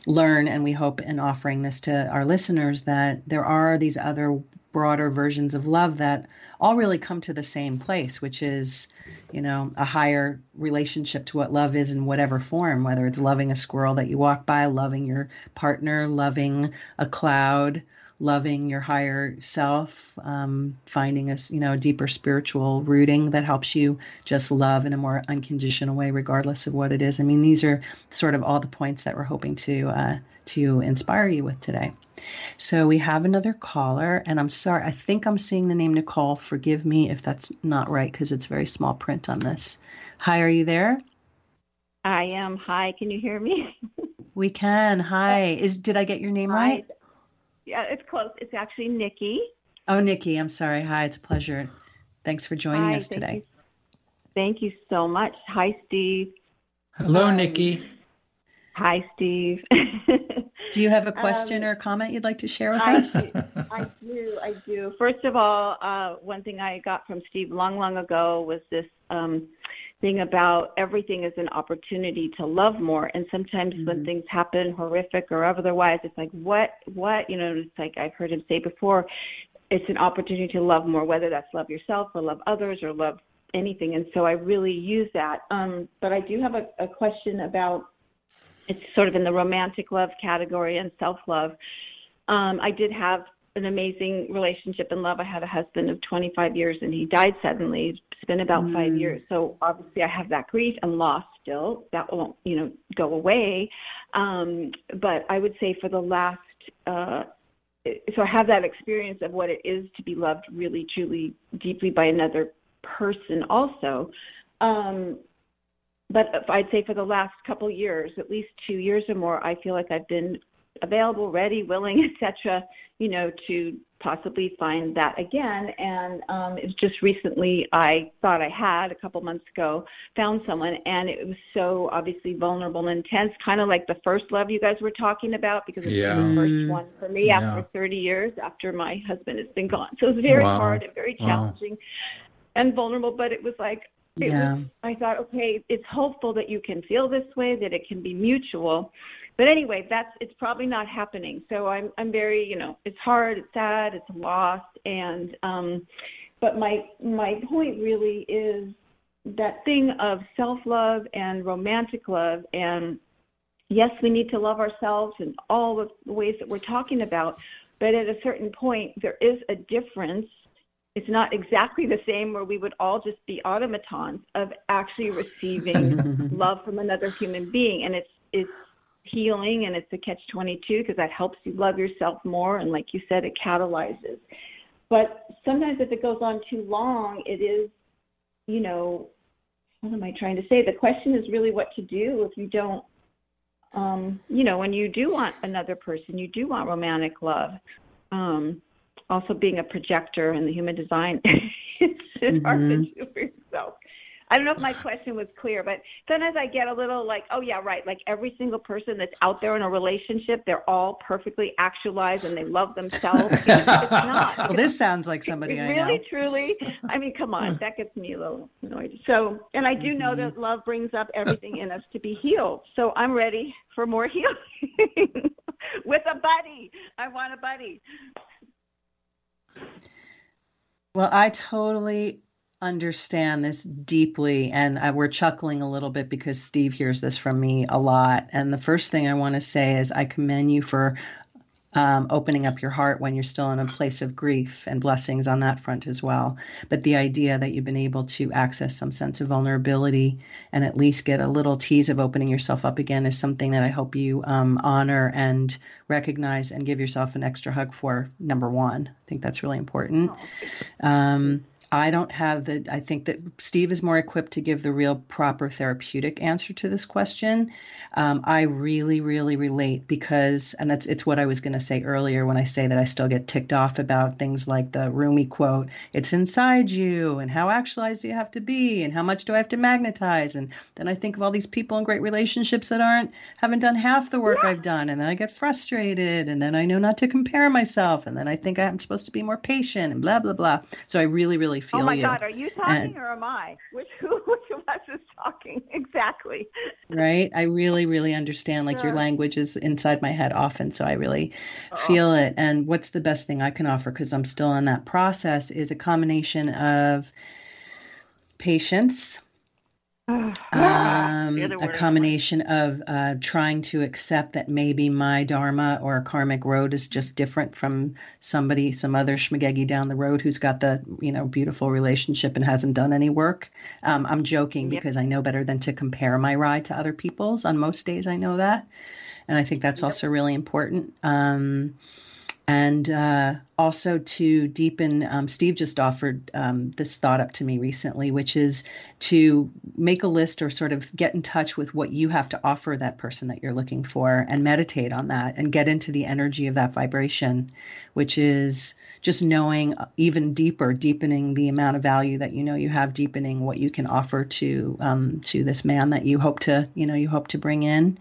[SPEAKER 2] learn and we hope in offering this to our listeners that there are these other broader versions of love that all really come to the same place, which is, you know, a higher relationship to what love is in whatever form, whether it's loving a squirrel that you walk by, loving your partner, loving a cloud, loving your higher self, um, finding a you know a deeper spiritual rooting that helps you just love in a more unconditional way, regardless of what it is. I mean, these are sort of all the points that we're hoping to uh, to inspire you with today. So we have another caller, and I'm sorry, I think I'm seeing the name Nicole. Forgive me if that's not right because it's very small print on this. Hi, are you there?
[SPEAKER 7] I am. Hi, can you hear me? (laughs)
[SPEAKER 2] we can. Hi. Is did I get your name
[SPEAKER 7] Hi.
[SPEAKER 2] right?
[SPEAKER 7] Yeah, it's close. It's actually Nikki.
[SPEAKER 2] Oh, Nikki, I'm sorry. Hi, it's a pleasure. Thanks for joining
[SPEAKER 7] Hi,
[SPEAKER 2] us
[SPEAKER 7] thank
[SPEAKER 2] today.
[SPEAKER 7] You. Thank you so much. Hi, Steve.
[SPEAKER 4] Hello,
[SPEAKER 7] Um,
[SPEAKER 4] Nikki.
[SPEAKER 7] Hi, Steve. (laughs)
[SPEAKER 2] Do you have a question
[SPEAKER 7] Um,
[SPEAKER 2] or comment you'd like to share with
[SPEAKER 7] I
[SPEAKER 2] us?
[SPEAKER 7] do, I do. I do. First of all, uh, one thing I got from Steve long, long ago was this um, thing about everything is an opportunity to love more. And sometimes when
[SPEAKER 2] Mhm.
[SPEAKER 7] things happen, horrific or otherwise, it's like, what, what? You know, it's like I've heard him say before, it's an opportunity to love more, whether that's love yourself or love others or love anything. And so I really use that. Um, but I do have a, a question about it's sort of in the romantic love category and self love. Um, I did have an amazing relationship and love. I had a husband of 25 years and he died suddenly. It's been about five
[SPEAKER 2] Mm.
[SPEAKER 7] years. So obviously I have that grief and loss still. That won't, you know, go away. Um, but I would say for the last, uh, so I have that experience of what it is to be loved really, truly, deeply by another person also. Um, but if I'd say for the last couple years, at least two years or more, I feel like I've been available, ready, willing, (laughs) etc. You know, to possibly find that again. And um, it's just recently I thought I had a couple months ago found someone, and it was so obviously vulnerable and intense, kind of like the first love you guys were talking about, because it's
[SPEAKER 4] Yeah.
[SPEAKER 7] the first one for me
[SPEAKER 4] Yeah.
[SPEAKER 7] after 30 years after my husband has been gone. So it was very
[SPEAKER 4] Wow.
[SPEAKER 7] hard and very
[SPEAKER 4] Wow.
[SPEAKER 7] challenging and vulnerable, but it was like
[SPEAKER 2] Yeah.
[SPEAKER 7] was I thought, okay, it's hopeful that you can feel this way, that it can be mutual. But anyway, that's it's probably not happening. So I'm I'm very, you know, it's hard, it's sad, it's lost and um but my my point really is that thing of self-love and romantic love and yes, we need to love ourselves in all the ways that we're talking about, but at a certain point there is a difference it's not exactly the same where we would all just be automatons of actually receiving (laughs) love from another human being. And it's it's healing and it's a catch 22 because that helps you love yourself more. And like you said it catalyzes. But sometimes if it goes on too long it is you know what am i trying to say? The question is really what to do if you don't um you know when you do want another person you do want romantic love. Um also being a projector in the human design it's (laughs) mm-hmm. hard to do for yourself I don't know if my question was clear, but sometimes I get a little like, oh yeah, right. Like every single person that's out there in a relationship, they're all perfectly actualized and they love themselves. (laughs) it's not.
[SPEAKER 2] well, this sounds like somebody I
[SPEAKER 7] really,
[SPEAKER 2] know.
[SPEAKER 7] truly. I mean, come on, that gets me a little annoyed. So, and I do mm-hmm. know that love brings up everything in us to be healed. So I'm ready for more (laughs) healing with a buddy. I want a buddy.
[SPEAKER 2] Well, I totally understand this deeply and I, we're chuckling a little bit because steve hears this from me a lot. And the first thing i want to say is i commend you for um, opening up your heart when you're still in a place of grief and blessings on that front as well. But the idea that you've been able to access some sense of vulnerability and at least get a little tease of opening yourself up again is something that i hope you um, honor and recognize and give yourself an extra hug for number one. I think that's really important. Um, I don't have the, I think that Steve is more equipped to give the real proper therapeutic answer to this question. Um, I really, really relate because, and that's, it's what I was going to say earlier when I say that I still get ticked off about things like the Rumi quote, it's inside you and how actualized do you have to be and how much do I have to magnetize? And then I think of all these people in great relationships that aren't, haven't done half the work I've done. And then I get frustrated and then I know not to compare myself. And then I think I'm supposed to be more patient and blah, blah, blah. So I really, really feel you.
[SPEAKER 7] Oh my
[SPEAKER 2] you.
[SPEAKER 7] God, are you talking and, or am I? Which who, (laughs) which of us is talking (laughs) exactly?
[SPEAKER 2] Right. I really, really understand. Like your language is inside my head often, so I really oh. feel it. And what's the best thing I can offer? Because I'm still in that process. Is a combination of patience (sighs) um, a combination of uh, trying to accept that maybe my dharma or karmic road is just different from somebody, some other schmagegi down the road who's got the you know beautiful relationship and hasn't done any work. Um, I'm joking yep. because I know better than to compare my ride to other people's. On most days, I know that, and I think that's yep. also really important. Um, and uh, also to deepen um, steve just offered um, this thought up to me recently which is to make a list or sort of get in touch with what you have to offer that person that you're looking for and meditate on that and get into the energy of that vibration which is just knowing even deeper deepening the amount of value that you know you have deepening what you can offer to um, to this man that you hope to you know you hope to bring in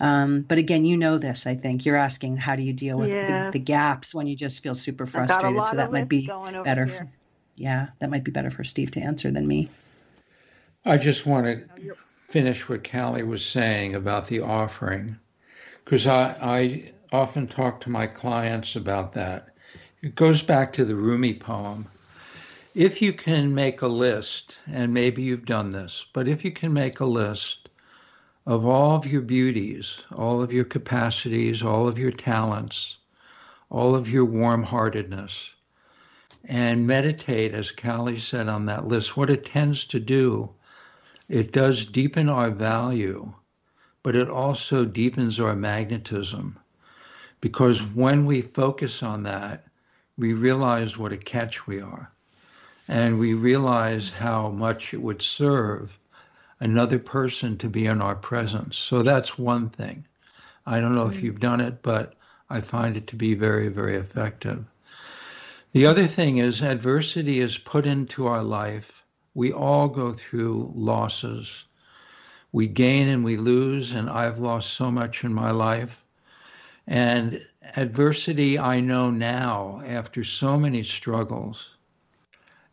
[SPEAKER 2] um, but again, you know this. I think you're asking how do you deal with yeah. the, the, gaps when you just feel super frustrated. So that might be better. For, yeah, that might be better for Steve to answer than me.
[SPEAKER 4] I just want to finish what Callie was saying about the offering, because I, I often talk to my clients about that. It goes back to the Rumi poem. If you can make a list, and maybe you've done this, but if you can make a list of all of your beauties, all of your capacities, all of your talents, all of your warm heartedness, and meditate, as Callie said on that list, what it tends to do, it does deepen our value, but it also deepens our magnetism. Because when we focus on that, we realize what a catch we are. And we realize how much it would serve another person to be in our presence. So that's one thing. I don't know mm-hmm. if you've done it, but I find it to be very, very effective. The other thing is adversity is put into our life. We all go through losses. We gain and we lose, and I've lost so much in my life. And adversity, I know now, after so many struggles,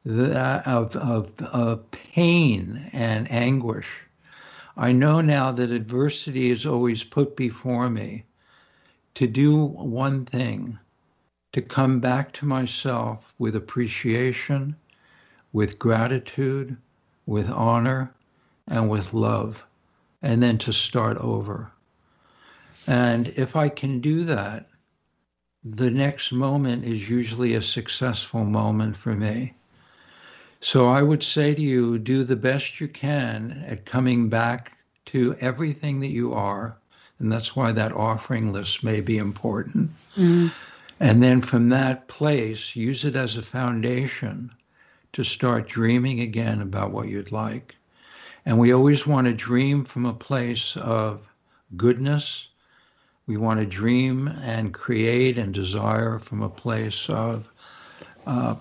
[SPEAKER 4] of, of, of pain and anguish. I know now that adversity is always put before me to do one thing to come back to myself with appreciation, with gratitude, with honor, and with love, and then to start over. And if I can do that, the next moment is usually a successful moment for me. So I would say to you, do the best you can at coming back to everything that you are. And that's why that offering list may be important. Mm. And then from that place, use it as a foundation to start dreaming again about what you'd like. And we always want to dream from a place of goodness. We want to dream and create and desire from a place of uh,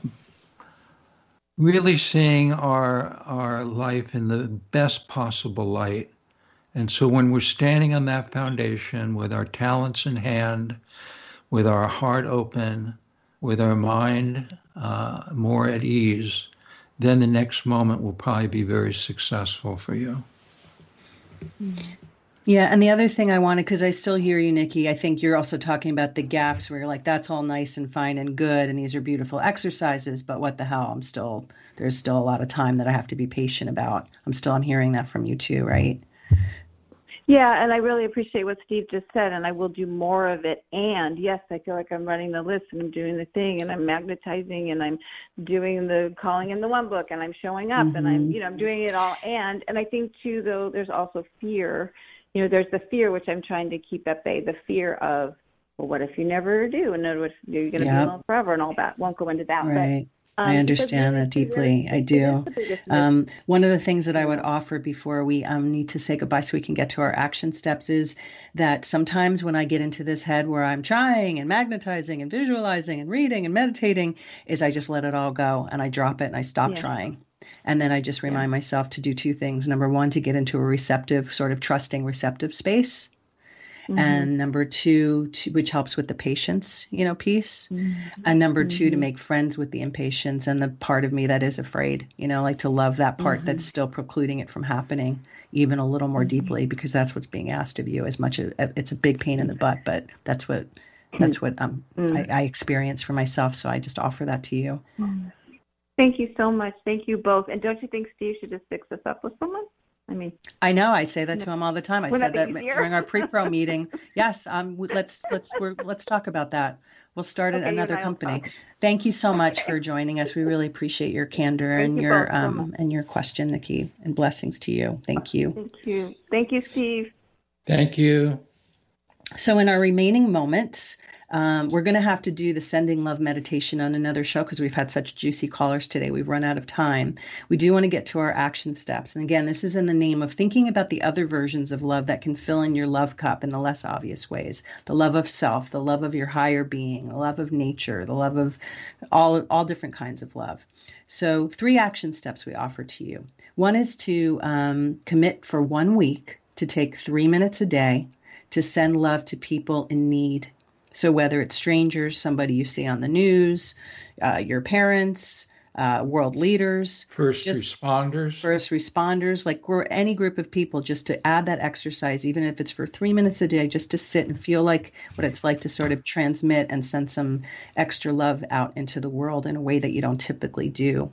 [SPEAKER 4] really seeing our our life in the best possible light. And so when we're standing on that foundation with our talents in hand, with our heart open, with our mind uh, more at ease, then the next moment will probably be very successful for you.
[SPEAKER 2] Mm-hmm. Yeah, and the other thing I wanted, because I still hear you, Nikki, I think you're also talking about the gaps where you're like, that's all nice and fine and good, and these are beautiful exercises, but what the hell? I'm still, there's still a lot of time that I have to be patient about. I'm still, I'm hearing that from you too, right?
[SPEAKER 7] Yeah, and I really appreciate what Steve just said, and I will do more of it. And yes, I feel like I'm running the list and I'm doing the thing and I'm magnetizing and I'm doing the calling in the one book and I'm showing up mm-hmm. and I'm, mm-hmm. you know, I'm doing it all. And and I think too, though, there's also fear you know, there's the fear which I'm trying to keep at bay, the fear of, well, what if you never do, and then what if you're going to yep. be alone forever, and all that. Won't go into that,
[SPEAKER 2] right. but um, I understand that deeply. I do. Um, one of the things that I would offer before we um, need to say goodbye so we can get to our action steps is that sometimes when I get into this head where I'm trying and magnetizing and visualizing and reading and meditating, is I just let it all go and I drop it and I stop yeah. trying. And then I just remind yeah. myself to do two things. Number one, to get into a receptive, sort of trusting, receptive space. Mm-hmm. And number two, to, which helps with the patience, you know, piece. Mm-hmm. And number two, to mm-hmm. make friends with the impatience and the part of me that is afraid, you know, like to love that part that's mm-hmm. still precluding it from happening even a little more mm-hmm. deeply because that's what's being asked of you as much as it's a big pain in the butt, but that's what that's what um, I, I experience for myself. So I just offer that to you.
[SPEAKER 7] Thank you so much. Thank you both. And don't you think Steve should just fix us up with someone? I mean,
[SPEAKER 2] I know. I say that to him all the time. I said that easier? during our pre-pro (laughs) meeting. Yes, um, let's let's we're, let's talk about that. We'll start okay, another company. Thank you so much okay. for joining us. We really appreciate your candor Thank and you your um so and your question, Nikki. And blessings to you. Thank you.
[SPEAKER 7] Thank you. Thank you, Steve.
[SPEAKER 4] Thank you.
[SPEAKER 2] So, in our remaining moments, um, we're going to have to do the sending love meditation on another show because we've had such juicy callers today. We've run out of time. We do want to get to our action steps. And again, this is in the name of thinking about the other versions of love that can fill in your love cup in the less obvious ways the love of self, the love of your higher being, the love of nature, the love of all, all different kinds of love. So, three action steps we offer to you. One is to um, commit for one week to take three minutes a day to send love to people in need so whether it's strangers, somebody you see on the news, uh, your parents, uh, world leaders,
[SPEAKER 4] first responders,
[SPEAKER 2] first responders, like we're any group of people, just to add that exercise, even if it's for three minutes a day, just to sit and feel like what it's like to sort of transmit and send some extra love out into the world in a way that you don't typically do.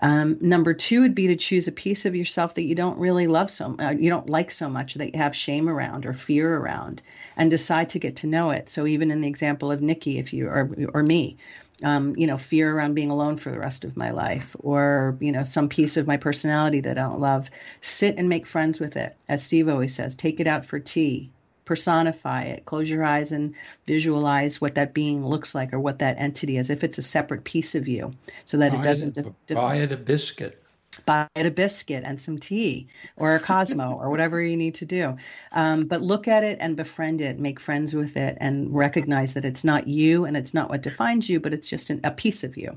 [SPEAKER 2] Um, number two would be to choose a piece of yourself that you don't really love so uh, you don't like so much that you have shame around or fear around, and decide to get to know it. So even in the example of Nikki, if you or or me, um, you know, fear around being alone for the rest of my life, or you know, some piece of my personality that I don't love, sit and make friends with it. As Steve always says, take it out for tea personify it. Close your eyes and visualize what that being looks like or what that entity is, if it's a separate piece of you, so that buy it doesn't.
[SPEAKER 4] It, de- buy it a biscuit.
[SPEAKER 2] Buy it a biscuit and some tea or a Cosmo or whatever you need to do. Um, but look at it and befriend it, make friends with it, and recognize that it's not you and it's not what defines you, but it's just an, a piece of you.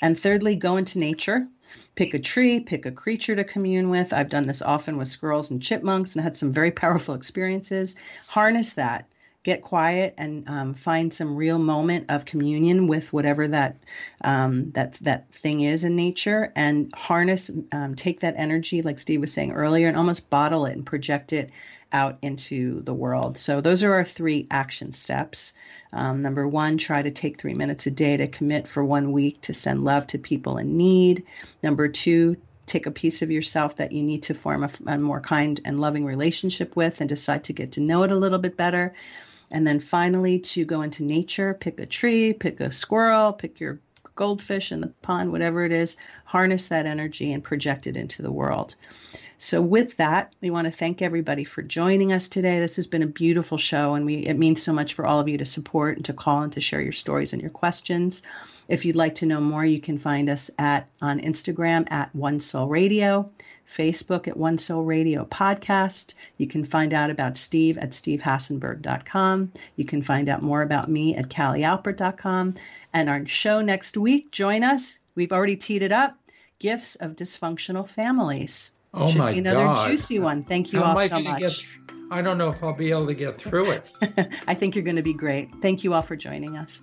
[SPEAKER 2] And thirdly, go into nature Pick a tree, pick a creature to commune with. I've done this often with squirrels and chipmunks and had some very (laughs) powerful experiences. Harness that. Get quiet and um, find some real moment of communion with whatever that um, that that thing is in nature, and harness, um, take that energy, like Steve was saying earlier, and almost bottle it and project it out into the world. So those are our three action steps. Um, number one, try to take three minutes a day to commit for one week to send love to people in need. Number two, take a piece of yourself that you need to form a, a more kind and loving relationship with and decide to get to know it a little bit better. And then finally, to go into nature, pick a tree, pick a squirrel, pick your goldfish in the pond, whatever it is, harness that energy and project it into the world. So with that, we want to thank everybody for joining us today. This has been a beautiful show and we it means so much for all of you to support and to call and to share your stories and your questions. If you'd like to know more, you can find us at on Instagram at One Soul Radio, Facebook at One Soul Radio Podcast. You can find out about Steve at stevehassenberg.com. You can find out more about me at calliealpert.com. And our show next week, join us. We've already teed it up. Gifts of Dysfunctional Families.
[SPEAKER 4] Oh Should my
[SPEAKER 2] be another
[SPEAKER 4] God.
[SPEAKER 2] juicy one. Thank you How all so much.
[SPEAKER 4] Get, I don't know if I'll be able to get through it. (laughs)
[SPEAKER 2] I think you're going to be great. Thank you all for joining us.